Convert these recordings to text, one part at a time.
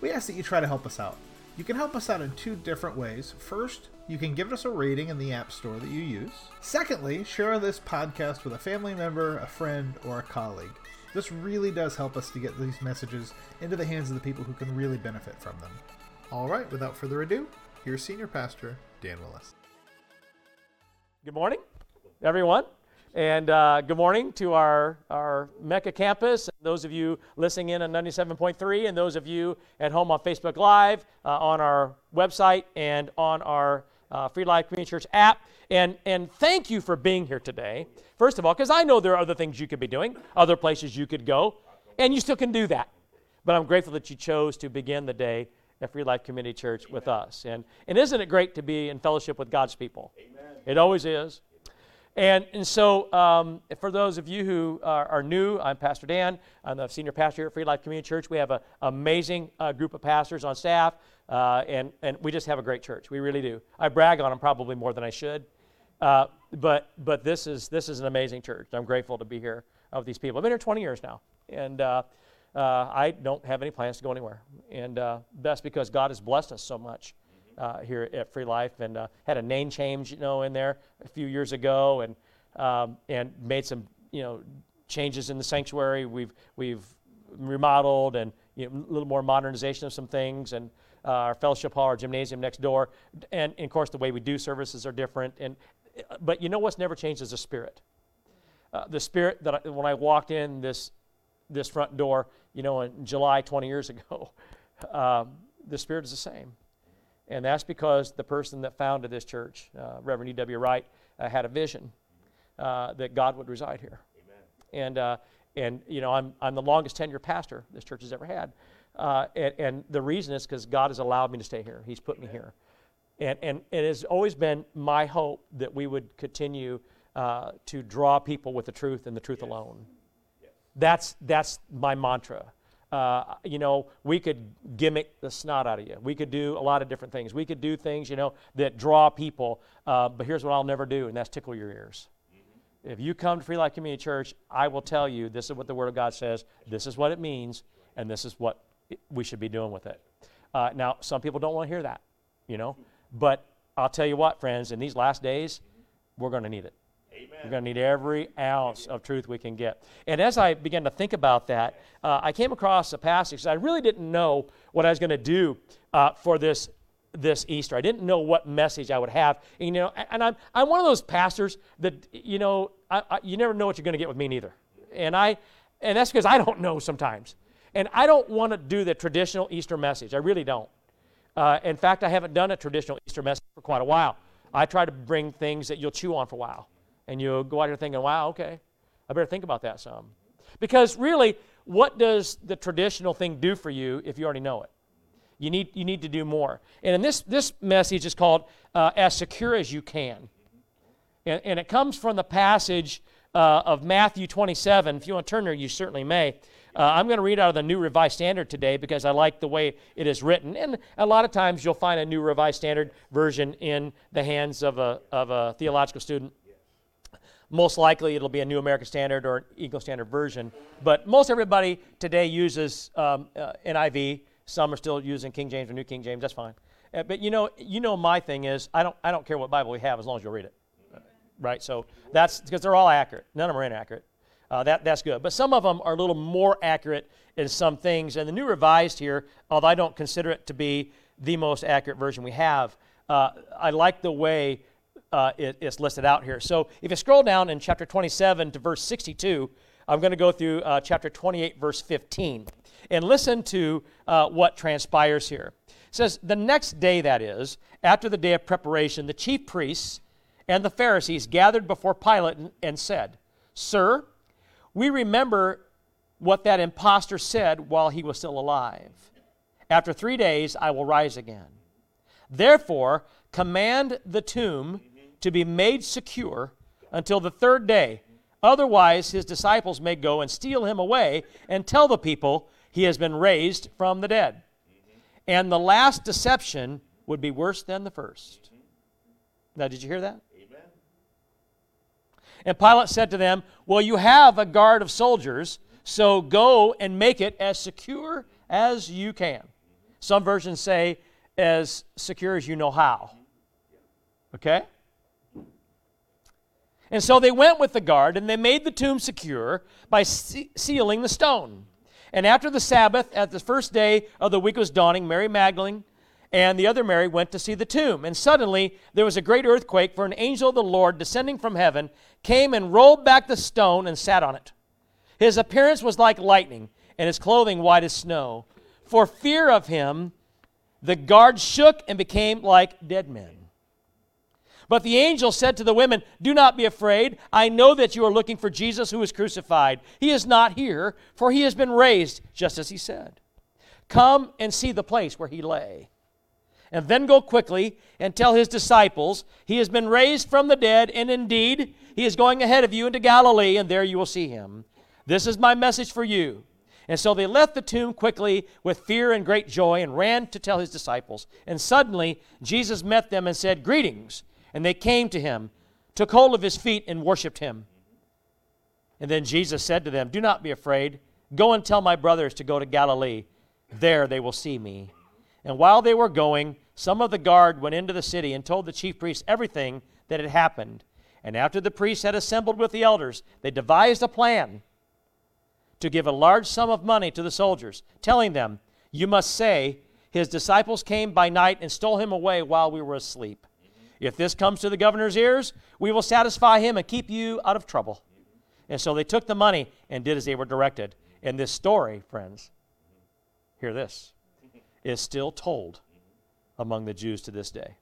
we ask that you try to help us out. You can help us out in two different ways. First, you can give us a rating in the App Store that you use. Secondly, share this podcast with a family member, a friend, or a colleague. This really does help us to get these messages into the hands of the people who can really benefit from them. All right, without further ado, here's Senior Pastor Dan Willis. Good morning, everyone. And uh, good morning to our, our Mecca campus, those of you listening in on 97.3, and those of you at home on Facebook Live, uh, on our website, and on our uh, Free Life Community Church app. And, and thank you for being here today, first of all, because I know there are other things you could be doing, other places you could go, and you still can do that. But I'm grateful that you chose to begin the day at Free Life Community Church with us. And, and isn't it great to be in fellowship with God's people? Amen. It always is. And, and so, um, for those of you who are, are, new, I'm Pastor Dan. I'm the senior pastor here at Free Life Community Church. We have an amazing uh, group of pastors on staff, uh, and, and we just have a great church. We really do. I brag on them probably more than I should, uh, but, but this, is, this is an amazing church. I'm grateful to be here with these people. I've been here 20 years now, and uh, uh, I don't have any plans to go anywhere. And uh, that's because God has blessed us so much uh, here at Free Life, and uh, had a name change, you know, in there a few years ago, and um, and made some, you know, changes in the sanctuary. We've we've remodeled and you know, a little more modernization of some things, and uh, our fellowship hall, our gymnasium next door, and, and, of course the way we do services are different. And but you know what's never changed is the spirit. Uh, the spirit that I, when I walked in this this front door, you know, in July 20 years ago, um, the spirit is the same. And that's because the person that founded this church, uh, Reverend E.W. Wright, uh, had a vision uh, that God would reside here. Amen. And, uh, and you know, I'm, I'm the longest tenured pastor this church has ever had. Uh, and, and, the reason is because God has allowed me to stay here. He's put Amen. me here. And, and it has always been my hope that we would continue uh, to draw people with the truth and the truth yes. alone. Yes. That's, that's my mantra. Uh, you know, we could gimmick the snot out of you. We could do a lot of different things. We could do things, you know, that draw people. Uh, but here's what I'll never do, and that's tickle your ears. Mm-hmm. If you come to Free Life Community Church, I will tell you this is what the Word of God says, this is what it means, and this is what we should be doing with it. Uh, now, some people don't want to hear that, you know, but I'll tell you what, friends, in these last days, we're going to need it. We're going to need every ounce of truth we can get. And as I began to think about that, uh, I came across a passage. I really didn't know what I was going to do uh, for this this Easter. I didn't know what message I would have. And, you know, and I'm I'm one of those pastors that you know I, I, you never know what you're going to get with me neither. And I and that's because I don't know sometimes. And I don't want to do the traditional Easter message. I really don't. Uh, in fact, I haven't done a traditional Easter message for quite a while. I try to bring things that you'll chew on for a while and you go out here thinking, wow, okay, I better think about that some. Because really, what does the traditional thing do for you if you already know it? You need, you need to do more. And in this, this message is called uh, As Secure as You Can. And, and it comes from the passage uh, of Matthew 27. If you want to turn there, you certainly may. Uh, I'm going to read out of the New Revised Standard today because I like the way it is written. And a lot of times you'll find a New Revised Standard version in the hands of a, of a theological student most likely it'll be a New American Standard or an English Standard version. But most everybody today uses um, uh, NIV. Some are still using King James or New King James. That's fine. Uh, but you know, you know, my thing is I don't I don't care what Bible we have as long as you'll read it, right? So that's because they're all accurate. None of them are inaccurate. Uh, that, that's good. But some of them are a little more accurate in some things. And the New Revised here, although I don't consider it to be the most accurate version we have, uh, I like the way uh, it, it's listed out here. So if you scroll down in chapter 27 to verse 62, I'm going to go through uh, chapter 28, verse 15, and listen to uh, what transpires here. It says, The next day, that is, after the day of preparation, the chief priests and the Pharisees gathered before Pilate and, and said, Sir, we remember what that impostor said while he was still alive. After three days, I will rise again. Therefore, command the tomb to be made secure until the third day. Otherwise, his disciples may go and steal him away and tell the people he has been raised from the dead. And the last deception would be worse than the first. Now, did you hear that? Amen. And Pilate said to them, Well, you have a guard of soldiers, so go and make it as secure as you can. Some versions say, as secure as you know how. Okay? And so they went with the guard and they made the tomb secure by sealing the stone. And after the Sabbath, at the first day of the week was dawning, Mary Magdalene and the other Mary went to see the tomb. And suddenly there was a great earthquake, for an angel of the Lord, descending from heaven, came and rolled back the stone and sat on it. His appearance was like lightning, and his clothing white as snow. For fear of him, the guard shook and became like dead men. But the angel said to the women, Do not be afraid. I know that you are looking for Jesus who was crucified. He is not here, for he has been raised, just as he said. Come and see the place where he lay. And then go quickly and tell his disciples, He has been raised from the dead, and indeed, he is going ahead of you into Galilee, and there you will see him. This is my message for you. And so they left the tomb quickly with fear and great joy and ran to tell his disciples. And suddenly Jesus met them and said, Greetings. And they came to him, took hold of his feet, and worshiped him. And then Jesus said to them, Do not be afraid. Go and tell my brothers to go to Galilee. There they will see me. And while they were going, some of the guard went into the city and told the chief priests everything that had happened. And after the priests had assembled with the elders, they devised a plan to give a large sum of money to the soldiers, telling them, You must say, His disciples came by night and stole him away while we were asleep. If this comes to the governor's ears, we will satisfy him and keep you out of trouble. And so they took the money and did as they were directed. And this story, friends, hear this, is still told among the Jews to this day.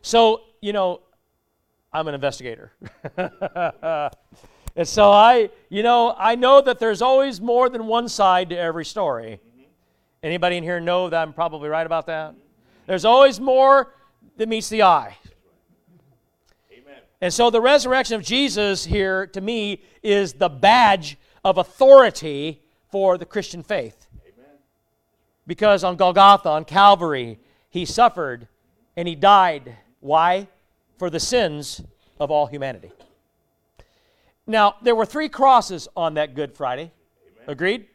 So, you know, I'm an investigator. and so I, you know, I know that there's always more than one side to every story. Anybody in here know that I'm probably right about that? There's always more that meets the eye. Amen. And so the resurrection of Jesus here, to me, is the badge of authority for the Christian faith. Amen. Because on Golgotha, on Calvary, he suffered and he died. Why? For the sins of all humanity. Now, there were three crosses on that Good Friday. Amen. Agreed?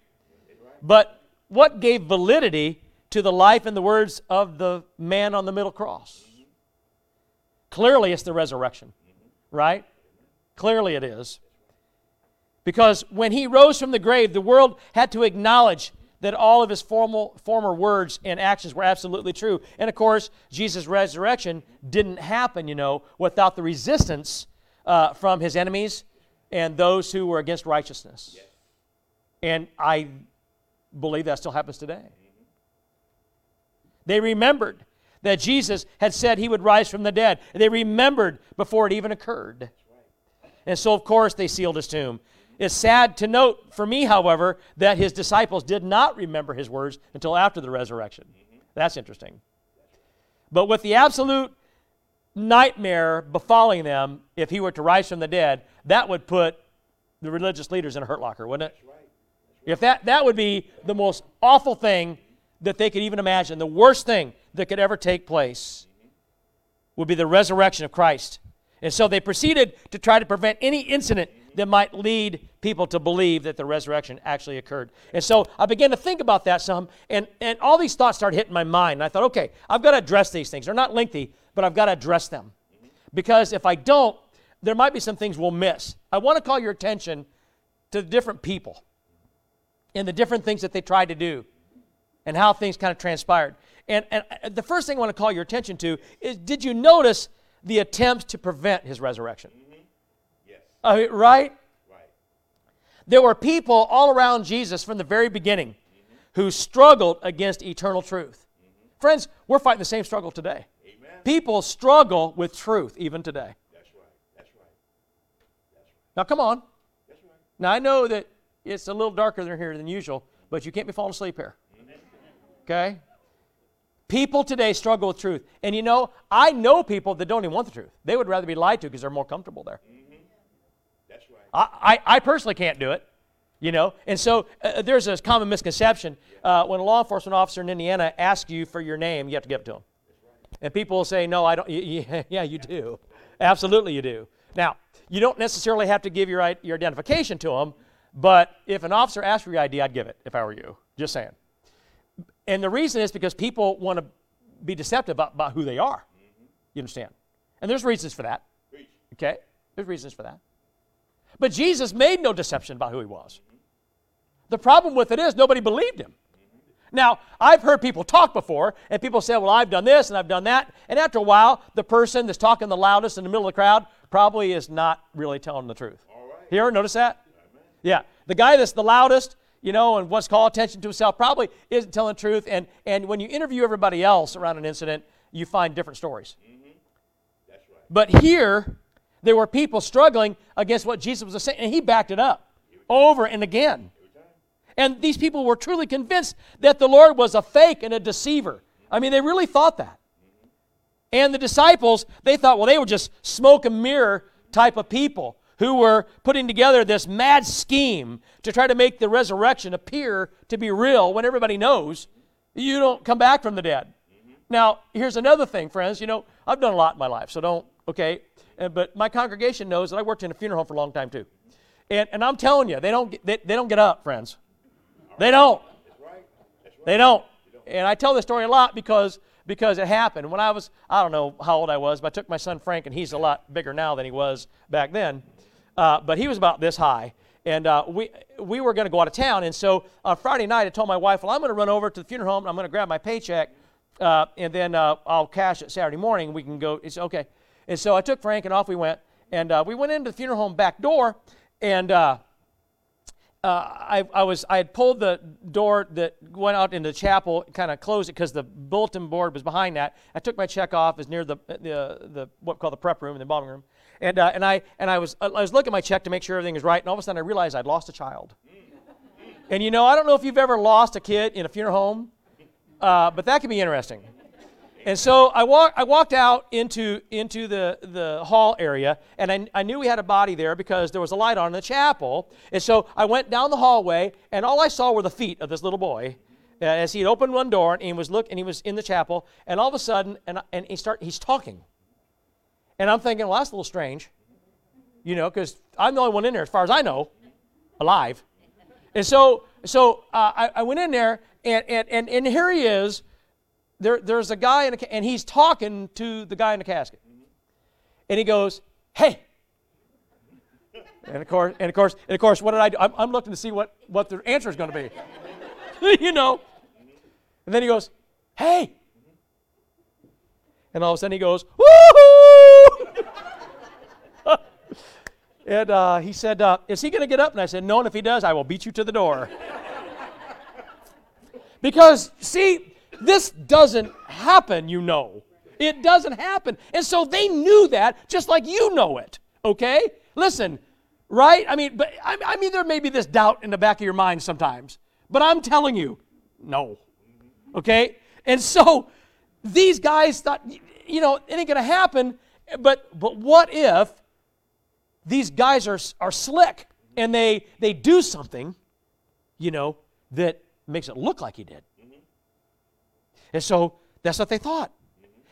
But what gave validity to the life and the words of the man on the middle cross? Clearly, it's the resurrection, right? Clearly, it is. Because when he rose from the grave, the world had to acknowledge that all of his formal, former words and actions were absolutely true. And of course, Jesus' resurrection didn't happen, you know, without the resistance uh, from his enemies and those who were against righteousness. And I believe that still happens today. They remembered that Jesus had said he would rise from the dead. They remembered before it even occurred. And so, of course, they sealed his tomb. It's sad to note for me, however, that his disciples did not remember his words until after the resurrection. That's interesting. But with the absolute nightmare befalling them, if he were to rise from the dead, that would put the religious leaders in a hurt locker, wouldn't it? If that, that would be the most awful thing that they could even imagine, the worst thing that could ever take place would be the resurrection of Christ. And so they proceeded to try to prevent any incident that might lead people to believe that the resurrection actually occurred. And so I began to think about that some, and, and all these thoughts started hitting my mind. And I thought, okay, I've got to address these things. They're not lengthy, but I've got to address them. Because if I don't, there might be some things we'll miss. I want to call your attention to the different people and the different things that they tried to do and how things kind of transpired. And, and uh, the first thing I want to call your attention to is did you notice the attempts to prevent his resurrection? Mm-hmm. Yes. Uh, right? Right. There were people all around Jesus from the very beginning mm-hmm. who struggled against eternal truth. Mm-hmm. Friends, we're fighting the same struggle today. Amen. People struggle with truth even today. That's right. That's right. That's right. Now, come on. That's right. Now, I know that it's a little darker than here than usual, but you can't be falling asleep here. Okay? People today struggle with truth. And you know, I know people that don't even want the truth. They would rather be lied to because they're more comfortable there. That's right. I, I, I personally can't do it, you know. And so uh, there's a common misconception. Uh, when a law enforcement officer in Indiana asks you for your name, you have to give it to him. And people will say, no, I don't. Y- y- yeah, you do. Absolutely, you do. Now, you don't necessarily have to give your, your identification to them, but if an officer asks for your ID, I'd give it if I were you. Just saying. And the reason is because people want to be deceptive about, about who they are. You understand? And there's reasons for that. Preach. Okay? There's reasons for that. But Jesus made no deception about who he was. The problem with it is nobody believed him. Now, I've heard people talk before, and people say, Well, I've done this and I've done that. And after a while, the person that's talking the loudest in the middle of the crowd probably is not really telling the truth. All right. You ever notice that? Yeah. The guy that's the loudest, you know, and wants to call attention to himself probably isn't telling the truth. And, and when you interview everybody else around an incident, you find different stories. That's right. But here, there were people struggling against what Jesus was saying, and he backed it up over and again. And these people were truly convinced that the Lord was a fake and a deceiver. I mean, they really thought that. And the disciples, they thought, well, they were just smoke and mirror type of people who were putting together this mad scheme to try to make the resurrection appear to be real when everybody knows you don't come back from the dead. Now, here's another thing, friends. You know, I've done a lot in my life, so don't, okay? But my congregation knows that I worked in a funeral home for a long time, too. And, and I'm telling you, they don't, get, they, they don't get up, friends. They don't. They don't. And I tell this story a lot because because it happened when I was I don't know how old I was, but I took my son Frank, and he's a lot bigger now than he was back then. Uh, but he was about this high, and uh, we we were going to go out of town. And so on Friday night, I told my wife, "Well, I'm going to run over to the funeral home. and I'm going to grab my paycheck, uh, and then uh, I'll cash it Saturday morning. We can go." It's okay. And so I took Frank, and off we went. And uh, we went into the funeral home back door, and. Uh, uh, I, I was I had pulled the door that went out into the chapel, kind of closed it because the bulletin board was behind that. I took my check off, is near the the the what we call the prep room, the embalming room, and uh, and I and I was I was looking at my check to make sure everything was right, and all of a sudden I realized I'd lost a child. And you know I don't know if you've ever lost a kid in a funeral home, uh, but that can be interesting. And so I, walk, I walked out into, into the, the hall area, and I, I knew we had a body there because there was a light on in the chapel. And so I went down the hallway, and all I saw were the feet of this little boy uh, as he had opened one door and he was look, and he was in the chapel. And all of a sudden, and, and he start, he's talking. And I'm thinking, well, that's a little strange, you know, because I'm the only one in there, as far as I know, alive. And so, so uh, I, I went in there, and, and, and, and here he is. There, there's a guy, in a, and he's talking to the guy in the casket. And he goes, hey. And of course, and of course, and of course, what did I do? I'm, I'm looking to see what, what the answer is going to be. you know. And then he goes, hey. And all of a sudden he goes, woohoo! And uh, he said, uh, is he going to get up? And I said, no, and if he does, I will beat you to the door. Because, see, this doesn't happen, you know. It doesn't happen. And so they knew that just like you know it, okay? Listen, right? I mean, but I, I mean, there may be this doubt in the back of your mind sometimes, but I'm telling you, no, okay? And so these guys thought, you know, it ain't gonna happen, but, but what if these guys are, are slick and they, they do something, you know, that makes it look like he did? And so that's what they thought.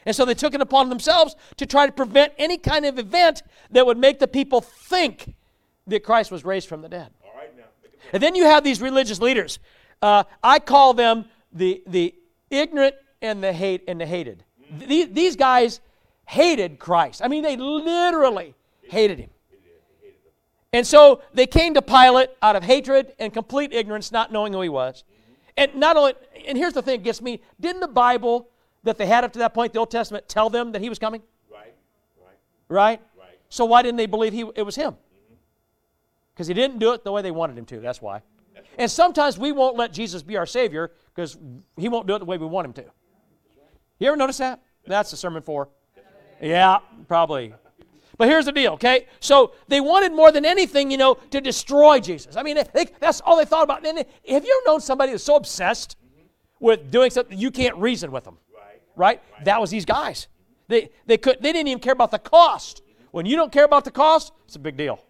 And so they took it upon themselves to try to prevent any kind of event that would make the people think that Christ was raised from the dead. All right now. And then you have these religious leaders. Uh, I call them the, the ignorant and the hate and the hated. These, these guys hated Christ. I mean, they literally hated him. And so they came to Pilate out of hatred and complete ignorance, not knowing who he was. And not only, and here's the thing that gets me: didn't the Bible that they had up to that point, the Old Testament, tell them that he was coming? right. Right. Right. Right. So why didn't they believe he it was him? Because he didn't do it the way they wanted him to. That's why. And sometimes we won't let Jesus be our Savior because he won't do it the way we want him to. You ever notice that? That's a sermon for. Yeah, probably. But here's the deal, okay? So they wanted more than anything, you know, to destroy Jesus. I mean, they, that's all they thought about. And have you ever known somebody that's so obsessed with doing something, you can't reason with them. Right. Right? That was these guys. They, they, could, they didn't even care about the cost. When you don't care about the cost, it's a big deal.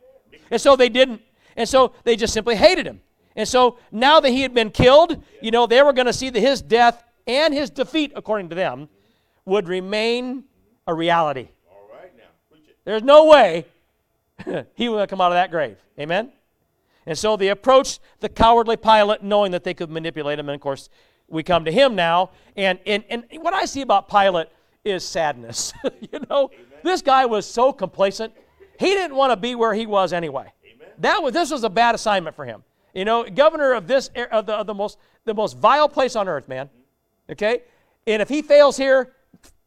And so they didn't. And so they just simply hated him. And so now that he had been killed, you know, they were going to see that his death and his defeat, according to them, would remain a reality. All right now. Preach it. There's no way he would come out of that grave. Amen? And so they approached the cowardly Pilate knowing that they could manipulate him. And of course, we come to him now. And, and, and what I see about Pilate is sadness. you know, this guy was so complacent. He didn't want to be where he was anyway. That was, this was a bad assignment for him. You know, governor of this ar- of the, of the most the most vile place on earth, man. Okay, and if he fails here,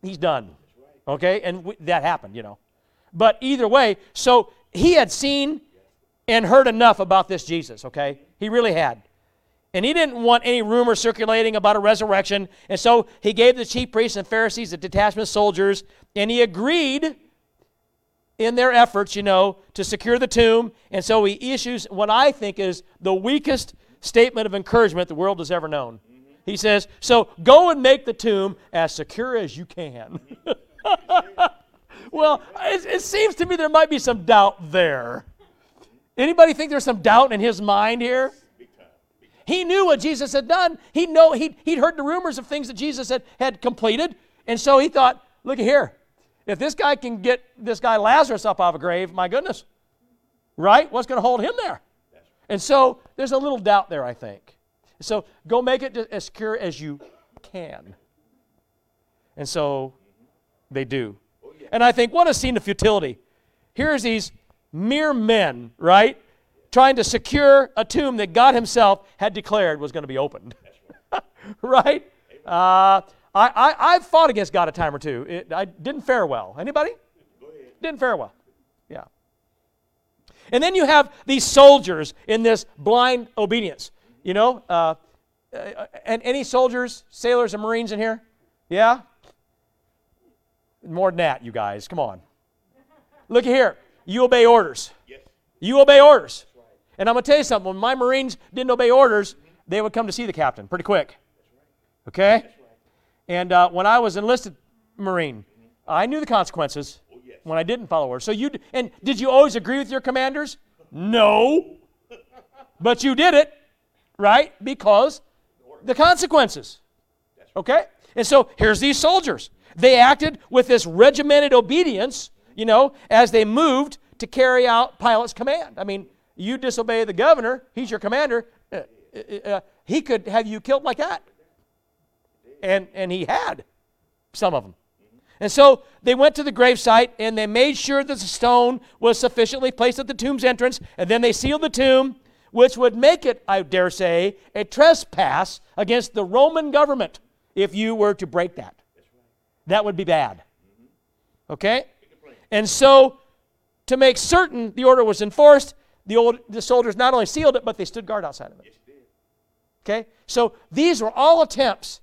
he's done. Okay, and we, that happened, you know. But either way, so he had seen and heard enough about this Jesus. Okay, he really had. And he didn't want any rumor circulating about a resurrection. And so he gave the chief priests and Pharisees a detachment of soldiers, and he agreed in their efforts, you know, to secure the tomb. And so he issues what I think is the weakest statement of encouragement the world has ever known. He says, So go and make the tomb as secure as you can. well, it, it seems to me there might be some doubt there. Anybody think there's some doubt in his mind here? He knew what Jesus had done. He know he'd, he'd heard the rumors of things that Jesus had, had completed. And so he thought, look at here. If this guy can get this guy Lazarus up out of a grave, my goodness. Right? What's going to hold him there? And so there's a little doubt there, I think. So go make it as secure as you can. And so they do. And I think, what a scene of futility. Here's these mere men, right? Trying to secure a tomb that God Himself had declared was going to be opened. right? Uh, I, I, I've fought against God a time or two. It, I didn't fare well. Anybody? Didn't fare well. Yeah. And then you have these soldiers in this blind obedience. You know, uh, uh, and any soldiers, sailors, and Marines in here? Yeah? More than that, you guys. Come on. Look here. You obey orders. Yes. You obey orders. And I'm going to tell you something. When my Marines didn't obey orders, they would come to see the captain pretty quick. Okay? And uh, when I was enlisted Marine, I knew the consequences when I didn't follow orders. So you and did you always agree with your commanders? No. But you did it, right? Because the consequences. Okay? And so here's these soldiers. They acted with this regimented obedience, you know, as they moved to carry out Pilate's command. I mean, you disobey the governor, he's your commander, uh, uh, uh, he could have you killed like that. And, and he had some of them. And so they went to the gravesite and they made sure that the stone was sufficiently placed at the tomb's entrance, and then they sealed the tomb, which would make it, I dare say, a trespass against the Roman government if you were to break that. That would be bad. Okay? And so, to make certain the order was enforced, the, old, the soldiers not only sealed it, but they stood guard outside of it. Okay? So, these were all attempts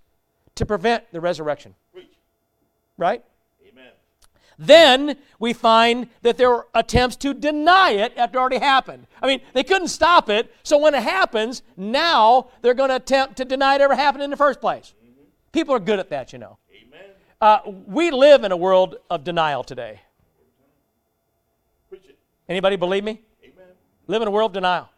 to prevent the resurrection. Right? Amen. Then we find that there were attempts to deny it after it already happened. I mean, they couldn't stop it, so when it happens, now they're going to attempt to deny it ever happened in the first place. People are good at that, you know. Uh, we live in a world of denial today. Anybody believe me? Amen. Live in a world of denial.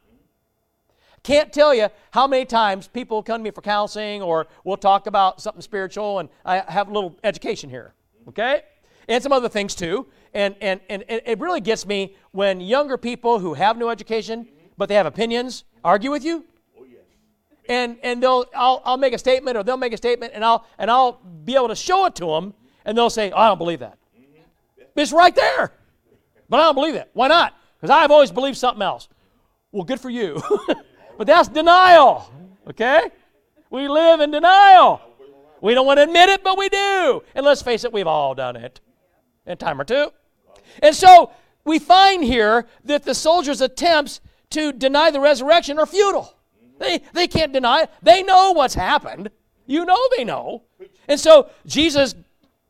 Can't tell you how many times people come to me for counseling or we'll talk about something spiritual and I have a little education here, okay? And some other things too. And, and, and it really gets me when younger people who have no education but they have opinions argue with you. And, and they'll, I'll, I'll make a statement or they'll make a statement and I'll, and I'll be able to show it to them and they'll say, oh, I don't believe that. It's right there. But I don't believe it. Why not? Because I've always believed something else. Well, good for you. but that's denial. Okay? We live in denial. We don't want to admit it, but we do. And let's face it, we've all done it in time or two. And so we find here that the soldiers' attempts to deny the resurrection are futile. They, they can't deny it. They know what's happened. You know they know. And so Jesus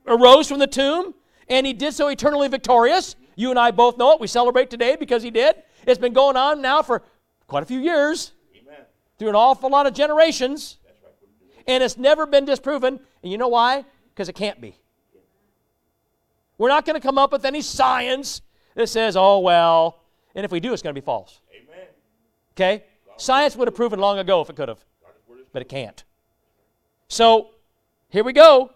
arose from the tomb, and he did so eternally victorious. You and I both know it. We celebrate today because he did. It's been going on now for quite a few years, Amen. through an awful lot of generations. And it's never been disproven. And you know why? Because it can't be. We're not going to come up with any science that says, oh, well, and if we do, it's going to be false. Amen. Okay? Science would have proven long ago if it could have, but it can't. So, here we go.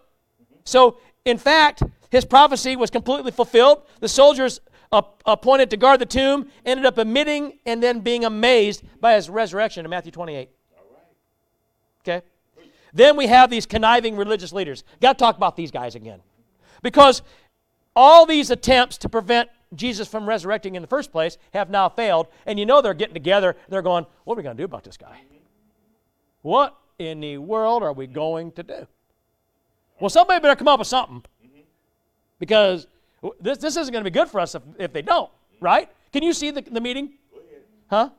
So, in fact, his prophecy was completely fulfilled. The soldiers appointed to guard the tomb ended up admitting and then being amazed by his resurrection in Matthew 28. Okay? Then we have these conniving religious leaders. Got to talk about these guys again. Because all these attempts to prevent Jesus from resurrecting in the first place have now failed. And you know they're getting together. They're going, What are we going to do about this guy? What in the world are we going to do? Well, somebody better come up with something. Because this, this isn't going to be good for us if, if they don't, right? Can you see the, the meeting? Huh?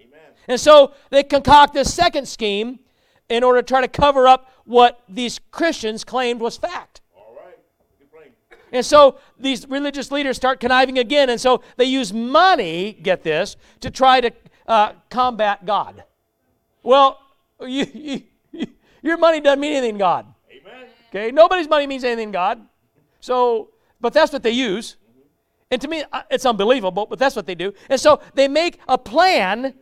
Amen. And so they concoct this second scheme in order to try to cover up what these Christians claimed was fact. All right. Good plan. And so these religious leaders start conniving again, and so they use money, get this, to try to uh, combat God. Well, you, you, your money doesn't mean anything to God. Amen. Okay, nobody's money means anything to God. So, but that's what they use. And to me, it's unbelievable, but that's what they do. And so they make a plan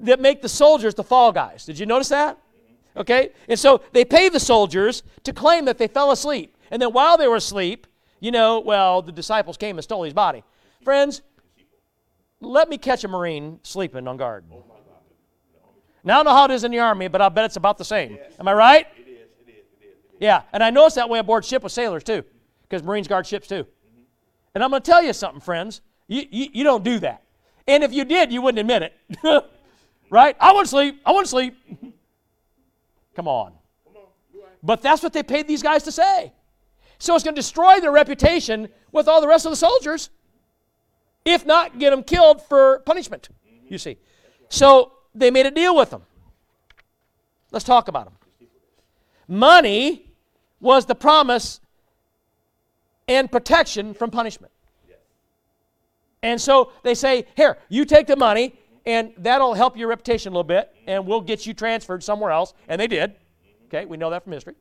that make the soldiers the fall guys. Did you notice that? Okay? And so they pay the soldiers to claim that they fell asleep. And then while they were asleep, you know, well, the disciples came and stole his body. Friends, let me catch a Marine sleeping on guard. Now I don't know how it is in the Army, but I bet it's about the same. Am I right? It is. It is. It is. It is. Yeah, and I know it's that way aboard ship with sailors too, because Marines guard ships too. Mm-hmm. And I'm going to tell you something, friends. You, you, you don't do that. And if you did, you wouldn't admit it. right? I want to sleep. I want to sleep. Come on. But that's what they paid these guys to say. So it's going to destroy their reputation with all the rest of the soldiers, if not get them killed for punishment, you see. So they made a deal with them. Let's talk about them. Money was the promise and protection from punishment. And so they say, Here, you take the money, and that'll help your reputation a little bit, and we'll get you transferred somewhere else. And they did. Okay, we know that from history.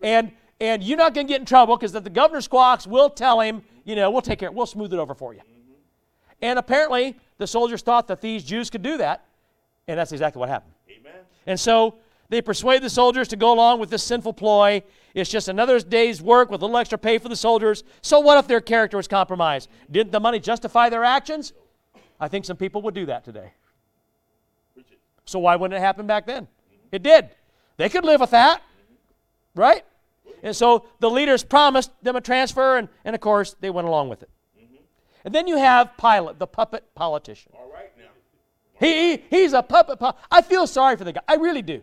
And and you're not going to get in trouble because if the governor squawks, we'll tell him, you know, we'll take care, we'll smooth it over for you. Mm-hmm. And apparently, the soldiers thought that these Jews could do that, and that's exactly what happened. Amen. And so they persuade the soldiers to go along with this sinful ploy. It's just another day's work with a little extra pay for the soldiers. So what if their character was compromised? Didn't the money justify their actions? I think some people would do that today. So why wouldn't it happen back then? It did. They could live with that, right? And so the leaders promised them a transfer, and, and of course, they went along with it. Mm-hmm. And then you have Pilate, the puppet politician. All right now. He, he- he's a puppet. po- I feel sorry for the guy. I really do.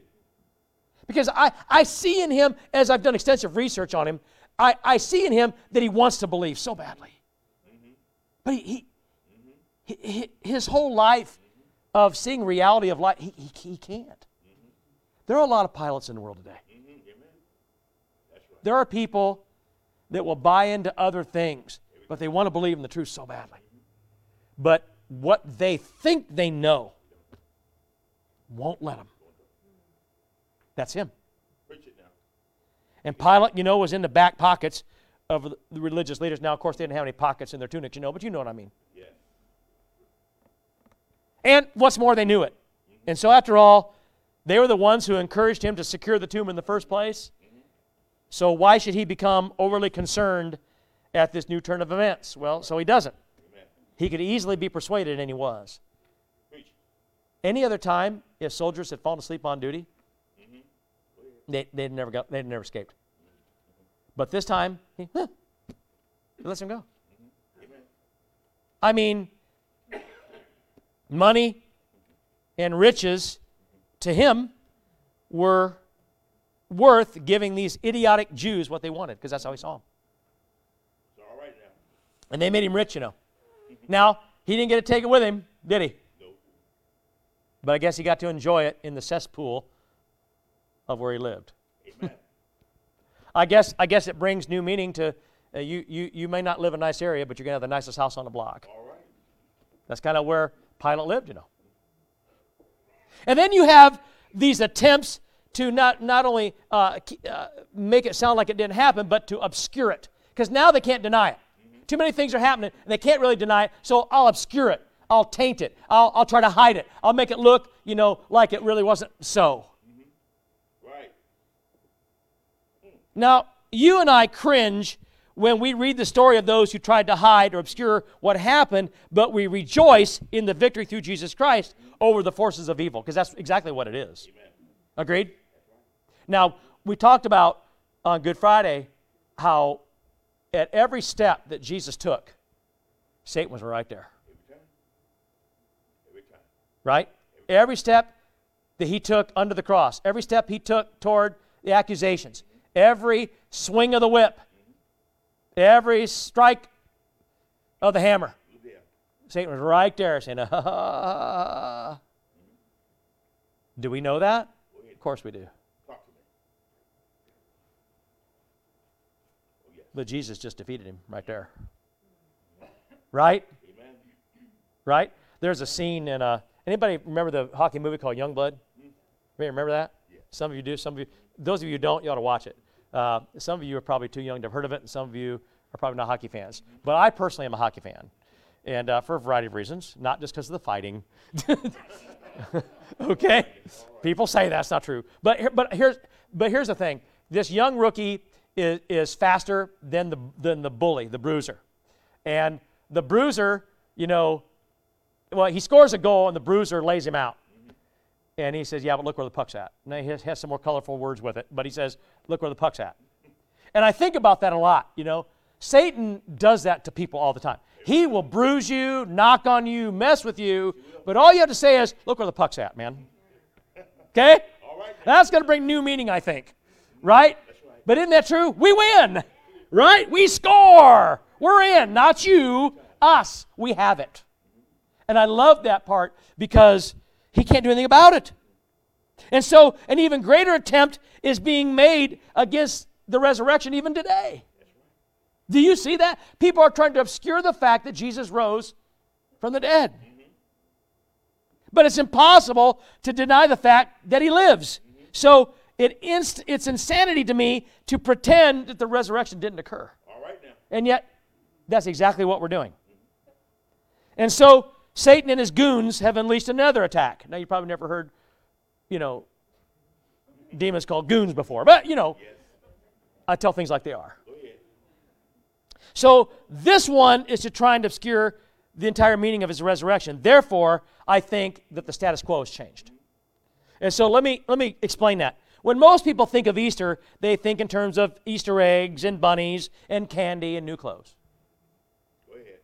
Because I, I see in him, as I've done extensive research on him, I, I see in him that he wants to believe so badly. Mm-hmm. But he, mm-hmm. he, he- his whole life of seeing reality of life, he, he, he can't. There are a lot of pilots in the world today. There are people that will buy into other things, but they want to believe in the truth so badly. But what they think they know won't let them. That's him. And Pilate, you know, was in the back pockets of the religious leaders. Now, of course, they didn't have any pockets in their tunics, you know, but you know what I mean. Yes. And what's more, they knew it. And so, after all, they were the ones who encouraged him to secure the tomb in the first place. So, why should he become overly concerned at this new turn of events? Well, so he doesn't. He could easily be persuaded, and he was. Any other time, if soldiers had fallen asleep on duty, they, they'd never got, they'd never escaped. But this time, he, huh, he lets them go. I mean, money and riches to him were worth giving these idiotic Jews what they wanted, because that's how he saw them. All right now. And they made him rich, you know. Now, he didn't get to take it with him, did he? Nope. But I guess he got to enjoy it in the cesspool of where he lived. Amen. I guess, I guess it brings new meaning to uh, you, you, you may not live in a nice area, but you're going to have the nicest house on the block. all right. That's kind of where Pilate lived, you know. And then you have these attempts to not, not only uh, uh, make it sound like it didn't happen, but to obscure it. Because now they can't deny it. Too many things are happening, and they can't really deny it, so I'll obscure it. I'll taint it. I'll, I'll try to hide it. I'll make it look, you know, like it really wasn't so. Right. Now, you and I cringe when we read the story of those who tried to hide or obscure what happened, but we rejoice in the victory through Jesus Christ over the forces of evil, because that's exactly what it is. Agreed? Now, we talked about on Good Friday how at every step that Jesus took, Satan was right there. Every time. Right? Every step that he took under the cross, every step he took toward the accusations, every swing of the whip, every strike of the hammer. Satan was right there saying, ah. Do we know that? Of course we do. Talk to me. Oh, yes. But Jesus just defeated him right there. Right? Amen. Right? There's a scene in a. Anybody remember the hockey movie called Youngblood? Anybody remember that? Some of you do. Some of you. Those of you who don't, you ought to watch it. Uh, some of you are probably too young to have heard of it, and some of you are probably not hockey fans. But I personally am a hockey fan, and uh, for a variety of reasons, not just because of the fighting. okay, people say that's not true, but but here's but here's the thing: this young rookie is, is faster than the than the bully, the bruiser, and the bruiser, you know, well, he scores a goal and the bruiser lays him out. And he says, Yeah, but look where the puck's at. And he has, has some more colorful words with it, but he says, Look where the puck's at. And I think about that a lot, you know. Satan does that to people all the time. He will bruise you, knock on you, mess with you, but all you have to say is, Look where the puck's at, man. Okay? All right. That's going to bring new meaning, I think. Right? But isn't that true? We win. Right? We score. We're in. Not you, us. We have it. And I love that part because he can't do anything about it. And so, an even greater attempt is being made against the resurrection even today. Do you see that? People are trying to obscure the fact that Jesus rose from the dead. But it's impossible to deny the fact that he lives. So it inst- it's insanity to me to pretend that the resurrection didn't occur. All right now. And yet, that's exactly what we're doing. And so Satan and his goons have unleashed another attack. Now, you probably never heard, you know, demons called goons before, but, you know, I tell things like they are. So this one is to try and obscure the entire meaning of his resurrection. Therefore, I think that the status quo has changed. And so let me let me explain that. When most people think of Easter, they think in terms of Easter eggs and bunnies and candy and new clothes. Go ahead.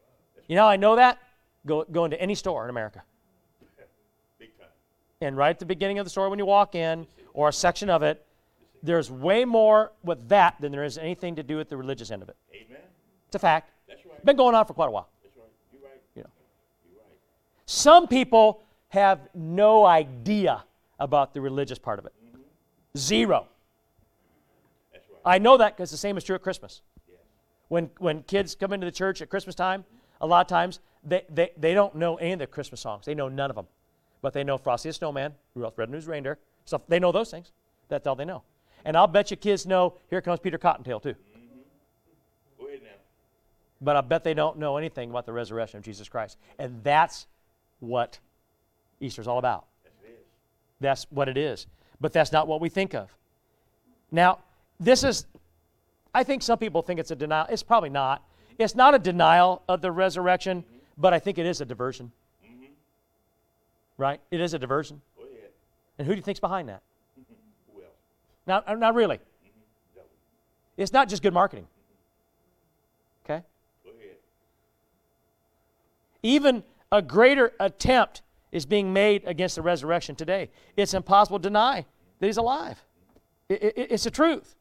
You know I know that? Go go into any store in America. big time. And right at the beginning of the store when you walk in, or a section of it, there's way more with that than there is anything to do with the religious end of it. Amen. It's a fact. That's right. Been going on for quite a while. That's right. You're right. You know. You're right. Some people have no idea about the religious part of it. Zero. I know that because the same is true at Christmas. When, when kids come into the church at Christmas time, a lot of times they, they, they don't know any of the Christmas songs. They know none of them. But they know Frosty the Snowman, Rudolph the Red-Nosed Reindeer. Stuff. They know those things. That's all they know. And I'll bet you kids know Here Comes Peter Cottontail too. Now. But I bet they don't know anything about the resurrection of Jesus Christ. And that's what Easter's all about. Yes. That's what it is. But that's not what we think of. Now, this is, I think some people think it's a denial. It's probably not. It's not a denial of the resurrection, but I think it is a diversion. Mm-hmm. Right? It is a diversion. Go ahead. And who do you think's behind that? Else? Not, uh, not really. Devil. It's not just good marketing. Mm-hmm. Okay? Go ahead. Even a greater attempt is being made against the resurrection today. It's impossible to deny that he's alive. I- I- it's the truth.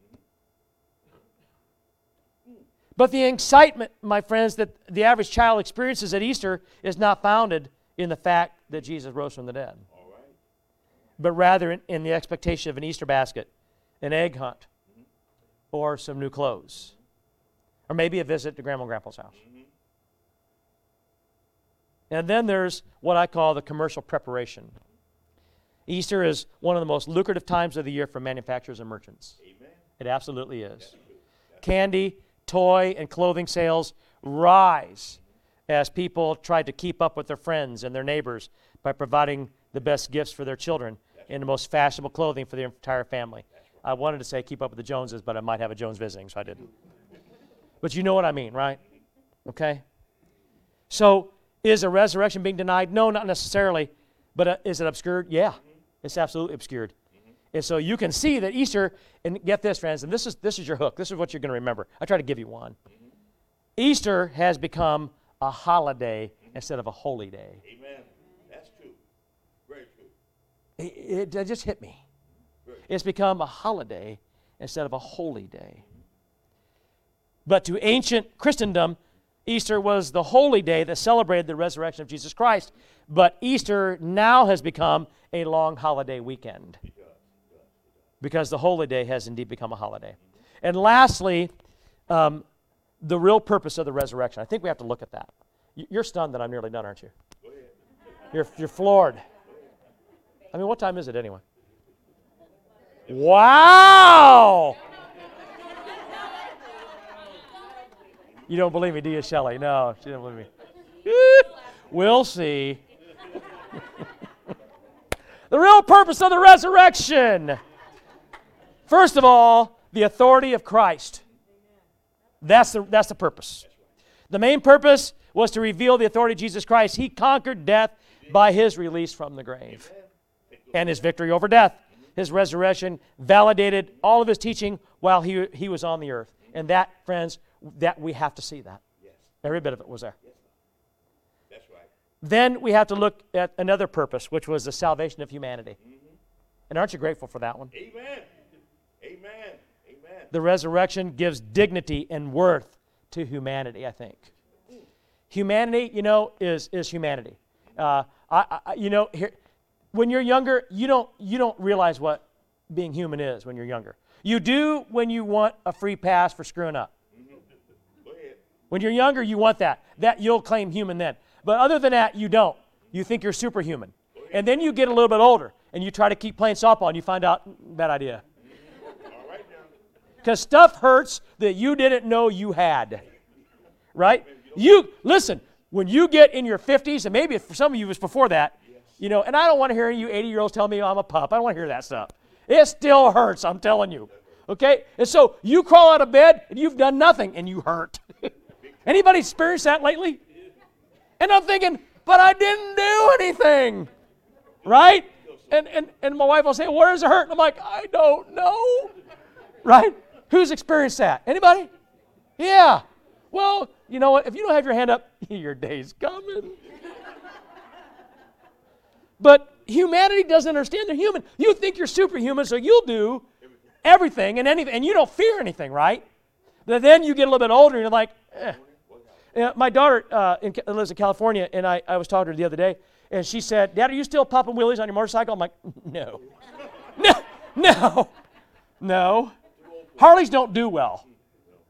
But the excitement, my friends, that the average child experiences at Easter is not founded in the fact that Jesus rose from the dead, but rather in, in the expectation of an Easter basket, an egg hunt, or some new clothes, or maybe a visit to Grandma and Grandpa's house. And then there's what I call the commercial preparation. Easter is one of the most lucrative times of the year for manufacturers and merchants. Amen. It absolutely is. Candy, toy, and clothing sales rise as people try to keep up with their friends and their neighbors by providing the best gifts for their children and the most fashionable clothing for their entire family. I wanted to say keep up with the Joneses, but I might have a Jones visiting, so I didn't. But you know what I mean, right? Mm-hmm. Okay? So, is a resurrection being denied? No, not necessarily. But uh, is it obscured? Yeah, it's absolutely obscured. Mm-hmm. And so you can see that Easter, and get this, friends, and this is, this is your hook. This is what you're going to remember. I try to give you one. Mm-hmm. Easter has become a holiday mm-hmm. instead of a holy day. Amen. That's true. Very true. It, it, it just hit me. It's become a holiday instead of a holy day. But to ancient Christendom, Easter was the holy day that celebrated the resurrection of Jesus Christ. But Easter now has become a long holiday weekend because the holy day has indeed become a holiday. And lastly, um, the real purpose of the resurrection. I think we have to look at that. You're stunned that I'm nearly done, aren't you? You're, you're floored. I mean, what time is it anyway? Wow! You don't believe me, do you, Shelley? No, she doesn't believe me. we'll see. the real purpose of the resurrection. First of all, the authority of Christ. That's the, that's the purpose. The main purpose was to reveal the authority of Jesus Christ. He conquered death by his release from the grave and his victory over death. His resurrection validated all of his teaching while he, he was on the earth. And that, friends, that we have to see that. Yes. Every bit of it was there. That's right. Then we have to look at another purpose, which was the salvation of humanity. And aren't you grateful for that one? Amen. Amen. Amen. The resurrection gives dignity and worth to humanity, I think. Humanity, you know, is, is humanity. Uh, I, I, you know, here, when you're younger, you don't, you don't realize what being human is when you're younger. You do when you want a free pass for screwing up. When you're younger, you want that. That you'll claim human then. But other than that, you don't. You think you're superhuman. And then you get a little bit older and you try to keep playing softball and you find out, "Mm, bad idea. Because stuff hurts that you didn't know you had. Right? You, listen, when you get in your 50s, and maybe for some of you it was before that, you know, and I don't want to hear you 80 year olds tell me I'm a pup. I don't want to hear that stuff. It still hurts, I'm telling you. Okay? And so you crawl out of bed and you've done nothing and you hurt. Anybody experienced that lately? And I'm thinking, but I didn't do anything. Right? And, and, and my wife will say, Where's it hurt? And I'm like, I don't know. Right? Who's experienced that? Anybody? Yeah. Well, you know what? If you don't have your hand up, your day's coming. But humanity doesn't understand they're human. You think you're superhuman, so you'll do everything and anything, and you don't fear anything, right? But then you get a little bit older, and you're like, eh. My daughter uh, in, lives in California, and I, I was talking to her the other day, and she said, Dad, are you still popping wheelies on your motorcycle? I'm like, no. no, no, no. Harleys don't do well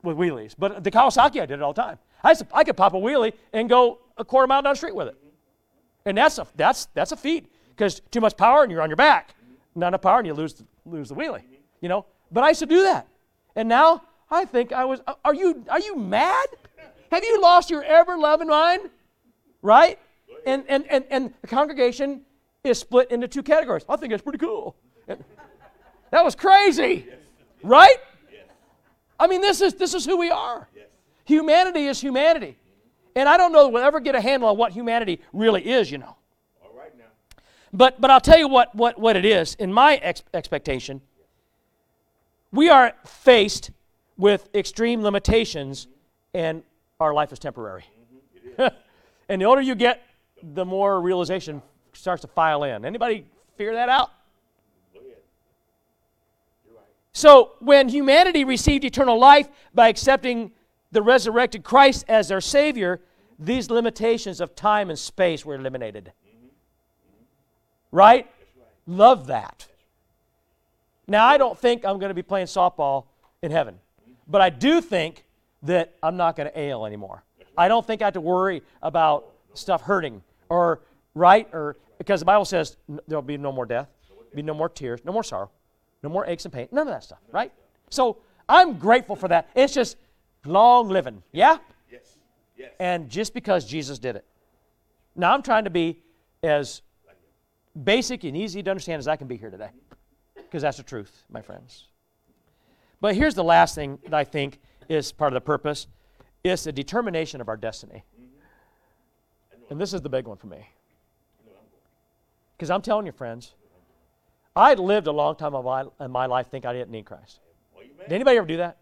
with wheelies, but the Kawasaki, I did it all the time. I, I could pop a wheelie and go a quarter mile down the street with it. And that's a, that's, that's a feat because too much power and you're on your back. Not enough power and you lose, the- lose the wheelie, you know? But I used to do that. And now I think I was, are you, are you mad? Have you lost your ever loving mind? Right? And, and, and, and the congregation is split into two categories. I think that's pretty cool. And that was crazy. Right? I mean, this is, this is who we are. Humanity is humanity. And I don't know that we'll ever get a handle on what humanity really is, you know. All right now. But, but I'll tell you what, what, what it is. In my ex- expectation, we are faced with extreme limitations, and our life is temporary. and the older you get, the more realization starts to file in. Anybody figure that out? So, when humanity received eternal life by accepting the resurrected Christ as their Savior, these limitations of time and space were eliminated. Right? Love that. Now, I don't think I'm going to be playing softball in heaven, but I do think that I'm not going to ail anymore. I don't think I have to worry about stuff hurting or, right? Or because the Bible says there'll be no more death, Be no more tears, no more sorrow, no more aches and pain, none of that stuff, right? So I'm grateful for that. It's just long living, yeah? Yes. Yes. And just because Jesus did it. Now I'm trying to be as basic and easy to understand as I can be here today, because that's the truth, my friends. But here's the last thing that I think is part of the purpose it's the determination of our destiny. And this is the big one for me. Because I'm telling you, friends, I'd lived a long time of my, in my life think I didn't need Christ. Did anybody ever do that?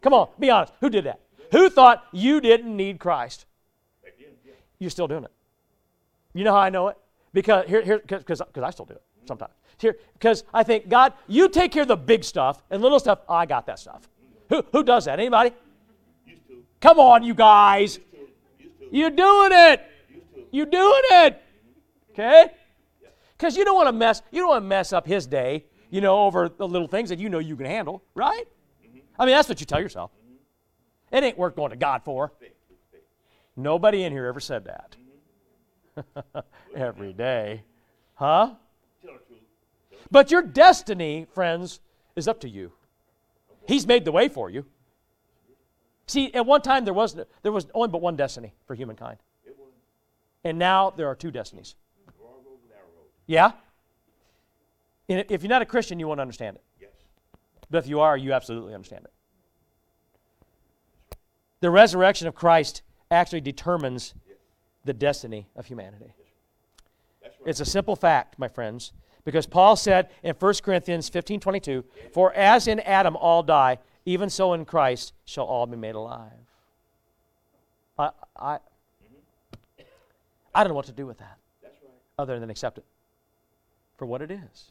Come on, be honest. Who did that? Who thought you didn't need Christ? You're still doing it. You know how I know it? Because here, here, because I still do it sometimes. Here, because I think God, you take care of the big stuff and little stuff. I got that stuff. Who, who does that? Anybody? Come on, you guys. Used to. Used to. You're doing it. You're doing it. Okay? Because you don't want to mess. You don't want to mess up His day. You know, over the little things that you know you can handle, right? Mm-hmm. I mean, that's what you tell yourself. Mm-hmm. It ain't worth going to God for. Nobody in here ever said that. Mm-hmm. Every day. Huh? Tell the truth. But your destiny, friends, is up to you. He's made the way for you. See, at one time there was there was only but one destiny for humankind. And now there are two destinies. broad road, narrow road. Yeah? And if you're not a Christian, you won't understand it. Yes. But if you are, you absolutely understand it. The resurrection of Christ actually determines the destiny of humanity. It's a simple fact, my friends, because Paul said in 1 Corinthians 15 22, For as in Adam all die, even so in Christ shall all be made alive. I, I, I don't know what to do with that other than accept it for what it is.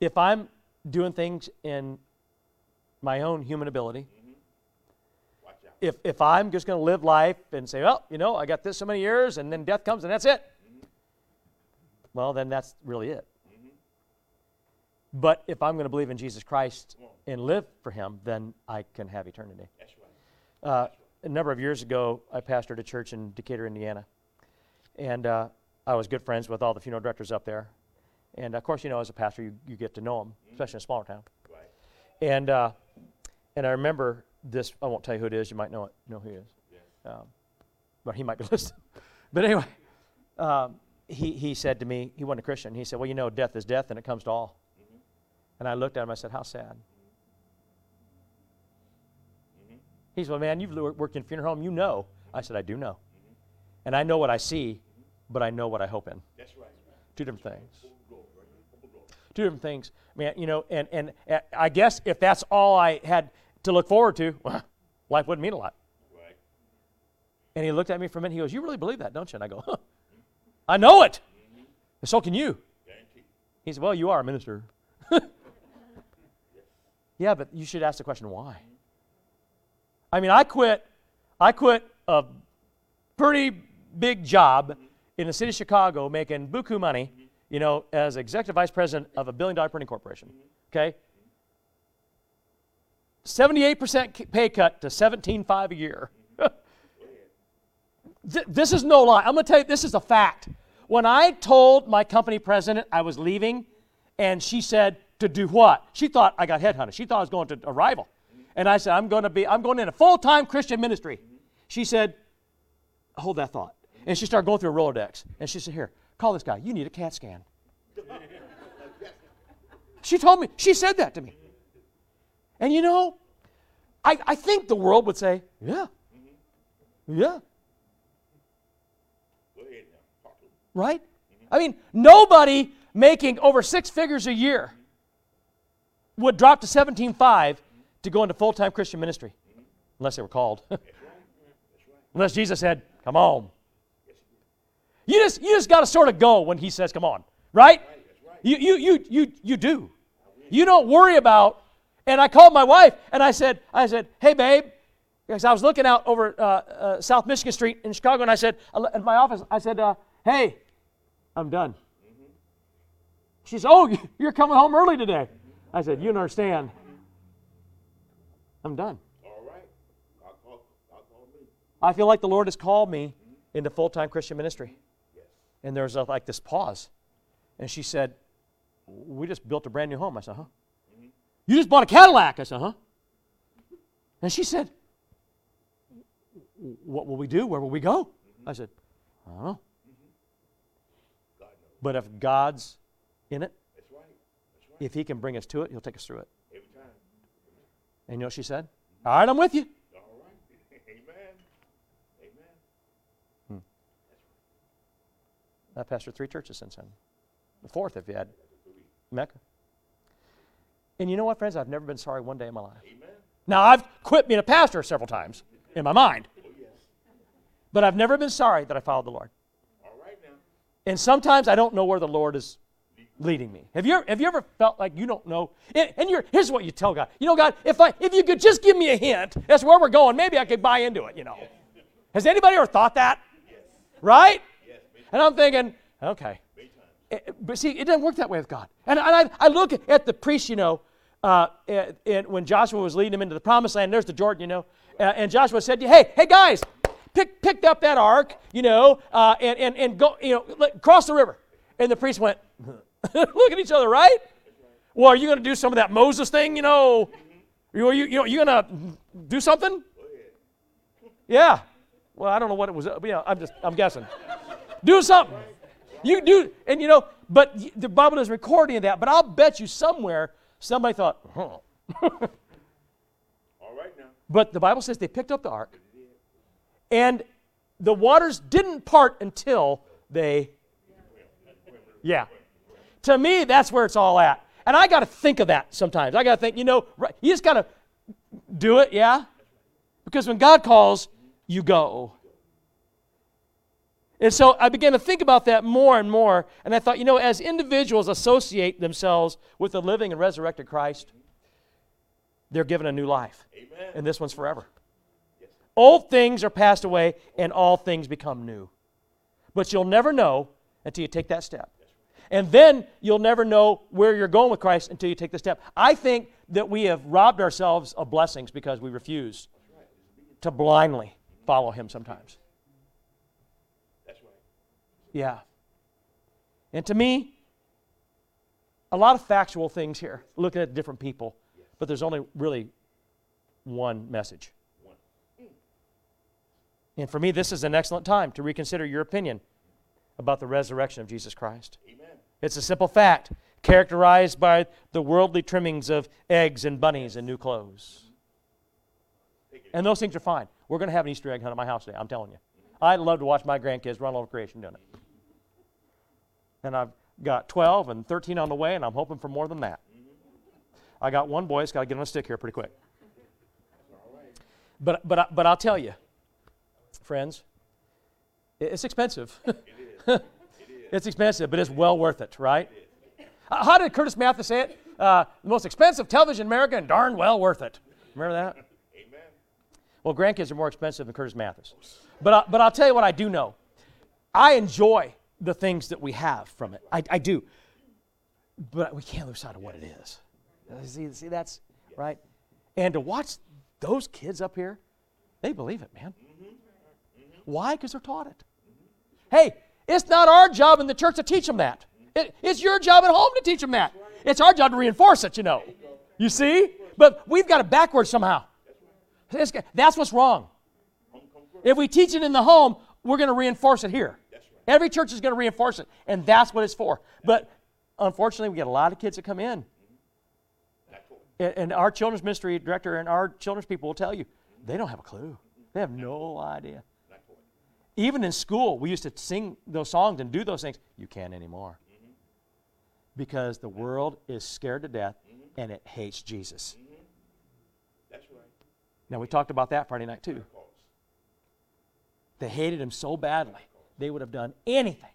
If I'm doing things in my own human ability, if, if I'm just going to live life and say, well, you know, I got this so many years and then death comes and that's it, well, then that's really it. But if I'm going to believe in Jesus Christ and live for Him, then I can have eternity. That's right. Uh, a number of years ago, I pastored a church in Decatur, Indiana. And uh, I was good friends with all the funeral directors up there. And of course, you know, as a pastor, you, you get to know them, especially in a smaller town. Right. And, uh, and I remember this, I won't tell you who it is, you might know, it, know who he is. Yes. Um, but he might be listening. but anyway, um, he, he said to me, he wasn't a Christian. He said, Well, you know, death is death and it comes to all. And I looked at him, I said, How sad. He said, Well, man, you've worked in a funeral home, you know. I said, I do know. And I know what I see, but I know what I hope in. That's right. Two different things. Full glory. Full glory. Two different things. Man, you know, and, and uh, I guess if that's all I had to look forward to, well, life wouldn't mean a lot. Right. And he looked at me for a minute. He goes, You really believe that, don't you? And I go, huh, I know it. And so can you. He said, Well, you are a minister. yeah, but you should ask the question, why? I mean, I quit, I quit a pretty big job in the city of Chicago making buku money, you know, as executive vice president of a billion dollar printing corporation. Okay? 78% pay cut to 17.5 a year. Th- this is no lie. I'm going to tell you, this is a fact. When I told my company president I was leaving, and she said, to do what? She thought I got headhunted. She thought I was going to Arrival. And I said, I'm going to be, I'm going in a full-time Christian ministry. She said, hold that thought. And she started going through a Rolodex. And she said, here, call this guy. You need a CAT scan. she told me, she said that to me. And you know, I, I think the world would say, yeah, yeah, Go ahead now. Talk to him. Right? I mean, nobody making over six figures a year would drop to 17.5 to go into full-time Christian ministry, unless they were called. unless Jesus said, come on. You just, you just got to sort of go when he says, come on, right? You, you, you, you, you do. You don't worry about, and I called my wife and I said, I said, hey, babe, because I was looking out over uh, uh, South Michigan Street in Chicago, and I said, in my office, I said, uh, hey, I'm done. She said, oh, you're coming home early today. I said, you don't understand. I'm done. All right. I'll call, I'll call me. I feel like the Lord has called me into full time Christian ministry. Yes. And there's a, like this pause. And she said, We just built a brand new home. I said, Huh? Mm-hmm. You just bought a Cadillac. I said, Huh? And she said, What will we do? Where will we go? Mm-hmm. I said, I don't know. But if God's in it, That's right. That's right. if He can bring us to it, He'll take us through it. Every time. And you know what she said? All right, I'm with you. All right. Amen. Amen. Hmm. I've pastored three churches since then. The fourth, if you had Mecca. And you know what, friends? I've never been sorry one day in my life. Amen. Now, I've quit being a pastor several times in my mind, Oh, yes. but I've never been sorry that I followed the Lord. And sometimes I don't know where the Lord is leading me. Have you, have you ever felt like you don't know? And, you're, here's what you tell God. You know, God, if, I, if you could just give me a hint, that's where we're going, maybe I could buy into it, you know. Has anybody ever thought that? Right? And I'm thinking, okay. times. Eh, But see, it doesn't work that way with God. And, I, I look at the priest, you know, uh, and, and when Joshua was leading them into the promised land, there's the Jordan, you know, uh, and Joshua said, hey, hey guys, pick, picked up that ark, you know, uh, and, and, and go, you know, cross the river. And the priest went, look at each other, right? Well, are you going to do some of that Moses thing, you know? You, you, you know, you going to do something? Yeah. Well, I don't know what it was. Yeah, I'm just, I'm guessing. do something. You do, and you know, but the Bible doesn't record any of that. But I'll bet you somewhere somebody thought, huh. All right now. But the Bible says they picked up the ark, and the waters didn't part until they. Yeah. To me, that's where it's all at. And I got to think of that sometimes. I got to think, you know, you just got to do it, yeah? Because when God calls, you go. And so I began to think about that more and more. And I thought, you know, as individuals associate themselves with the living and resurrected Christ, they're given a new life. Amen. And this one's forever. Old things are passed away and all things become new. But you'll never know until you take that step. And then you'll never know where you're going with Christ until you take the step. I think that we have robbed ourselves of blessings because we refuse to blindly follow Him sometimes. Yeah. And to me, a lot of factual things here, looking at different people, but there's only really one message. And for me, this is an excellent time to reconsider your opinion about the resurrection of Jesus Christ. Amen. It's a simple fact, characterized by the worldly trimmings of eggs and bunnies and new clothes. And those things are fine. We're going to have an Easter egg hunt at my house today, I'm telling you. I'd love to watch my grandkids run all over creation doing it. And I've got 12 and 13 on the way, and I'm hoping for more than that. I got one boy that's got to get on a stick here pretty quick. But, but, but I'll tell you, friends, it's expensive. it is. it's expensive, but it's well worth it, right? Uh, How did Curtis Mathes say it? Uh, the most expensive television in America and darn well worth it. Remember that? Amen. Well, grandkids are more expensive than Curtis Mathes. But, I, but I'll tell you what I do know. I enjoy the things that we have from it. I, I do. But we can't lose sight of what it is. Uh, See, see, that's right. And to watch those kids up here, they believe it, man. Why? Because they're taught it. Hey, it's not our job in the church to teach them that. It- it's your job at home to teach them that. It's our job to reinforce it, you know. You see? But we've got it backwards somehow. That's what's wrong. If we teach it in the home, we're going to reinforce it here. Every church is going to reinforce it, and that's what it's for. But unfortunately, we get a lot of kids that come in. And our children's ministry director and our children's people will tell you, they don't have a clue. They have no idea. Even in school, we used to sing those songs and do those things. You can't anymore. Mm-hmm. Because the world is scared to death mm-hmm. and it hates Jesus. Mm-hmm. That's right. Now, we talked about that Friday night too. They hated him so badly, they would have done anything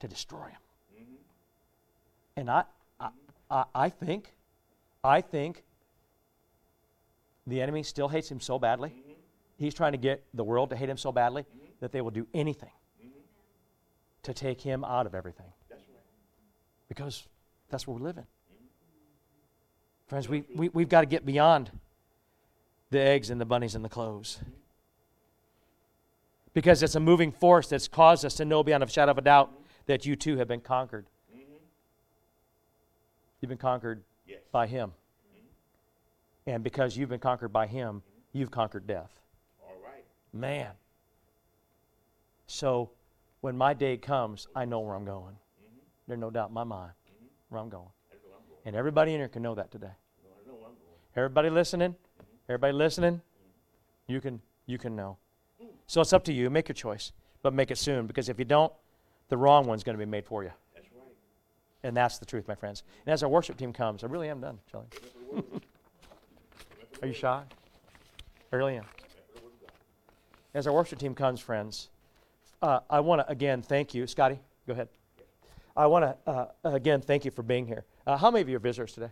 to destroy him. And I, I, I, I think, I think the enemy still hates him so badly. He's trying to get the world to hate him so badly that they will do anything to take him out of everything. That's right. Because that's where we live in. Mm-hmm. Friends, we, we, we've got to get beyond the eggs and the bunnies and the clothes. Mm-hmm. Because it's a moving force that's caused us to know beyond a shadow of a doubt mm-hmm. that you too have been conquered You've been conquered Yes. by Him. And because you've been conquered by Him, you've conquered death. All right. Man. So when my day comes, I know where I'm going. There's no doubt in my mind where I'm going. Where I'm going. And everybody in here can know that today. Everybody listening, everybody listening, you can you can know. So it's up to you. Make your choice, but make it soon because if you don't, the wrong one's going to be made for you. That's right. And that's the truth, my friends. And as our worship team comes, I really am done, Shelley. Are you shy? I really am. As our worship team comes, friends, uh, I want to again thank you. Scotty, go ahead. I want to uh, again thank you for being here. Uh, how many of you are visitors today?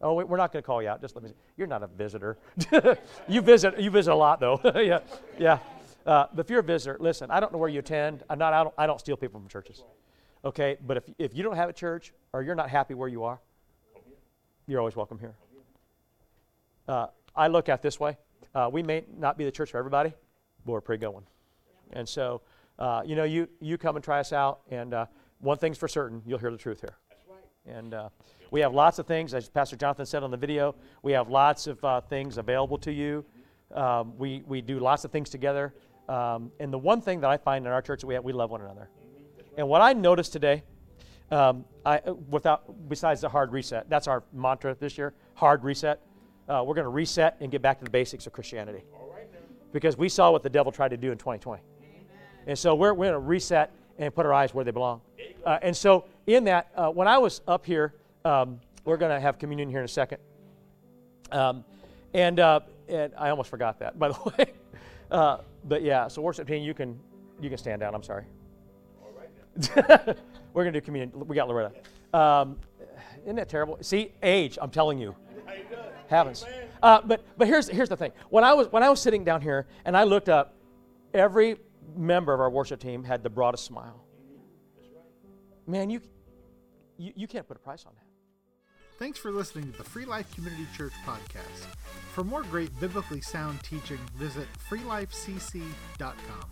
Oh, wait, we're not going to call you out. Just let me. See. You're not a visitor. you visit. You visit a lot, though. yeah, yeah. Uh, but if you're a visitor, listen. I don't know where you attend. I'm not. I don't. I don't steal people from churches. Okay, but if if you don't have a church or you're not happy where you are, you're always welcome here. Uh, I look at this way. Uh, we may not be the church for everybody, but we're a pretty good one. And so, uh, you know, you you come and try us out, and uh, one thing's for certain, you'll hear the truth here. That's right. And uh, we have lots of things, as Pastor Jonathan said on the video, we have lots of uh, things available to you. Um, we, we do lots of things together. Um, and the one thing that I find in our church that we have, we love one another. And what I noticed today, um, I, without, besides the hard reset, that's our mantra this year hard reset. Uh, we're going to reset and get back to the basics of Christianity. All right now. Because we saw what the devil tried to do in 2020. And so we're, we're going to reset and put our eyes where they belong. Uh, and so, in that, uh, when I was up here, um, we're going to have communion here in a second. Um, and, uh, and I almost forgot that, by the way. Uh, but yeah, so worship team, you can, you can stand down. I'm sorry. We're going to do communion. We got Loretta. Um, isn't that terrible? See, age, I'm telling you. Happens. Uh, but but here's here's the thing. When I was when I was sitting down here and I looked up, every member of our worship team had the broadest smile. Man, you you, you can't put a price on that. Thanks for listening to the Free Life Community Church podcast. For more great biblically sound teaching, visit freelifecc.com.